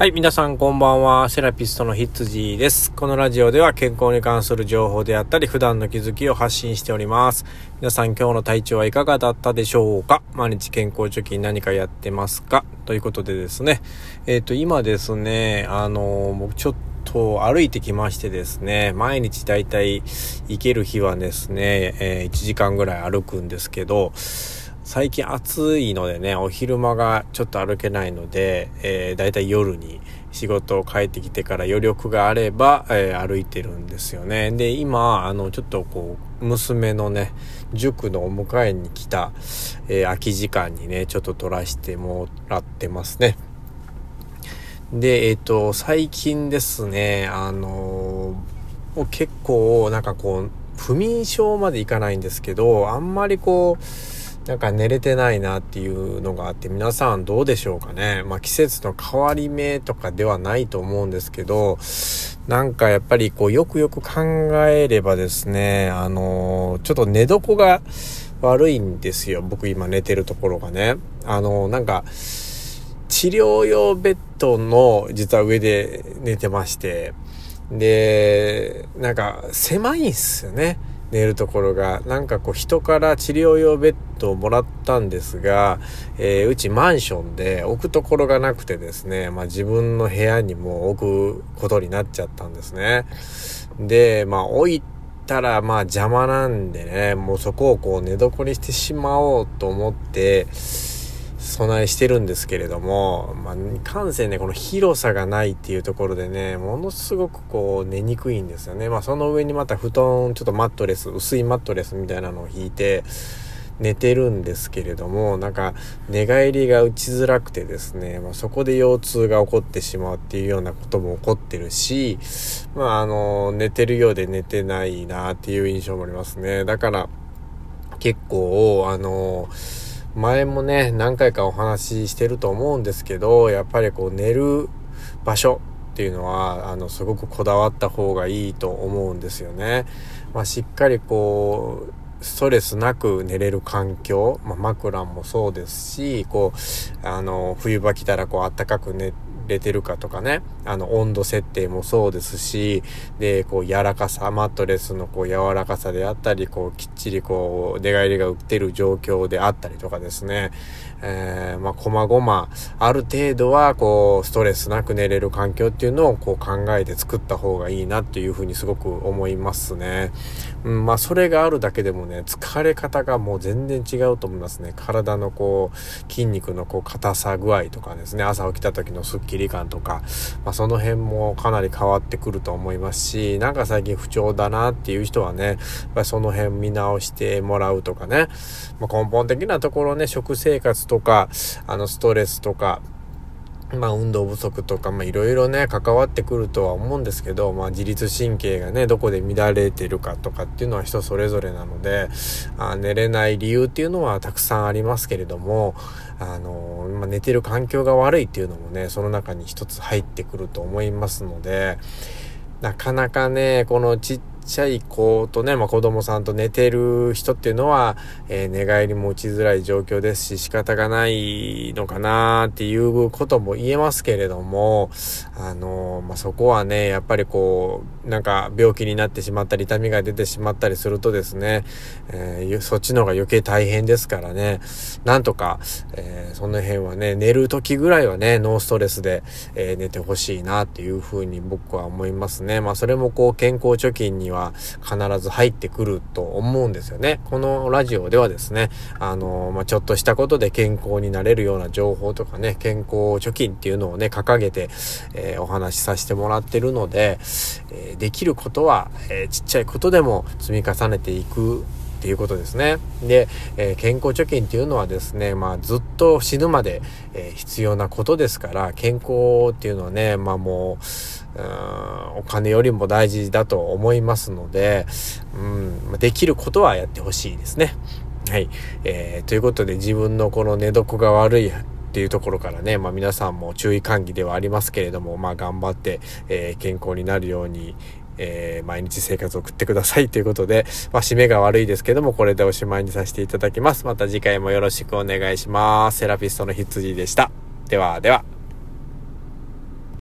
はい、皆さんこんばんは。セラピストのヒッツジーです。このラジオでは健康に関する情報であったり、普段の気づきを発信しております。皆さん今日の体調はいかがだったでしょうか？毎日健康貯金何かやってますか？ということでですね。えっ、ー、と、今ですね、あの、僕ちょっと歩いてきましてですね、毎日だいたい行ける日はですね、えー、1時間ぐらい歩くんですけど、最近暑いのでね、お昼間がちょっと歩けないので、えー、だいたい夜に仕事を帰ってきてから余力があれば、えー、歩いてるんですよね。で、今、あの、ちょっとこう、娘のね、塾のお迎えに来た、えー、空き時間にね、ちょっと撮らせてもらってますね。で、えっ、ー、と、最近ですね、あのー、結構、なんかこう、不眠症までいかないんですけど、あんまりこう、なんか寝れてないなっていうのがあって皆さんどうでしょうかね。まあ季節の変わり目とかではないと思うんですけど、なんかやっぱりこうよくよく考えればですね、あのちょっと寝床が悪いんですよ。僕今寝てるところがね。あのなんか、治療用ベッドの実は上で寝てまして、で、なんか狭いんすよね。寝るところが、なんかこう人から治療用ベッドをもらったんですが、えー、うちマンションで置くところがなくてですね、まあ自分の部屋にも置くことになっちゃったんですね。で、まあ置いたらまあ邪魔なんでね、もうそこをこう寝床にしてしまおうと思って、備えしてるんですけれども、まあ、いかんせんね、この広さがないっていうところでね、ものすごくこう寝にくいんですよね。まあその上にまた布団、ちょっとマットレス、薄いマットレスみたいなのを引いて、寝てるんですけれども、なんか寝返りが打ちづらくてですね、まあ、そこで腰痛が起こってしまうっていうようなことも起こってるし、まああの、寝てるようで寝てないなっていう印象もありますね。だから結構、あの、前もね、何回かお話ししてると思うんですけど、やっぱりこう寝る場所っていうのは、あの、すごくこだわった方がいいと思うんですよね。まあ、しっかりこう、ストレスなく寝れる環境、まあ、枕もそうですし、こう、あの、冬場来たらこう、暖かく寝てれてるかとかね、あの、温度設定もそうですし、で、こう、柔らかさ、マットレスのこう、柔らかさであったり、こう、きっちりこう、寝返りが打ってる状況であったりとかですね、えー、まあ、こまごま、ある程度は、こう、ストレスなく寝れる環境っていうのを、こう、考えて作った方がいいなっていうふうにすごく思いますね。うん、まあ、それがあるだけでもね、疲れ方がもう全然違うと思いますね。体のこう、筋肉のこう、硬さ具合とかですね、朝起きた時のスッキリ感とか、まあ、その辺もかなり変わってくると思いますし、なんか最近不調だなっていう人はね、やっその辺見直してもらうとかね、まあ、根本的なところね、食生活とか、あの、ストレスとか、まあ運動不足とか、まあいろいろね、関わってくるとは思うんですけど、まあ自律神経がね、どこで乱れてるかとかっていうのは人それぞれなので、あ寝れない理由っていうのはたくさんありますけれども、あの、寝てる環境が悪いっていうのもね、その中に一つ入ってくると思いますので、なかなかね、このちっちゃい子とね、まあ、子供さんと寝てる人っていうのは、えー、寝返りも打ちづらい状況ですし、仕方がないのかなっていうことも言えますけれども、あのー、まあ、そこはね、やっぱりこう、なんか病気になってしまったり、痛みが出てしまったりするとですね、えー、そっちの方が余計大変ですからね、なんとか、えその辺はね、寝る時ぐらいはね、ノーストレスで、え寝てほしいなっていうふうに僕は思いますね。まあ、それもこう、健康貯金にはは必ず入ってくると思うんですよね。このラジオではですね、あの、まあ、ちょっとしたことで健康になれるような情報とかね、健康貯金っていうのをね、掲げて、えー、お話しさせてもらってるので、えー、できることは、えー、ちっちゃいことでも積み重ねていくっていうことですね。で、えー、健康貯金っていうのはですね、まあずっと死ぬまで、えー、必要なことですから、健康っていうのはね、まあもう、お金よりも大事だと思いますので、うん、できることはやってほしいですね。はい。えー、ということで自分のこの寝床が悪いっていうところからね、まあ皆さんも注意喚起ではありますけれども、まあ頑張って、えー、健康になるように、えー、毎日生活を送ってくださいということで、まあ締めが悪いですけども、これでおしまいにさせていただきます。また次回もよろしくお願いします。セラピストの羊でした。ではでは。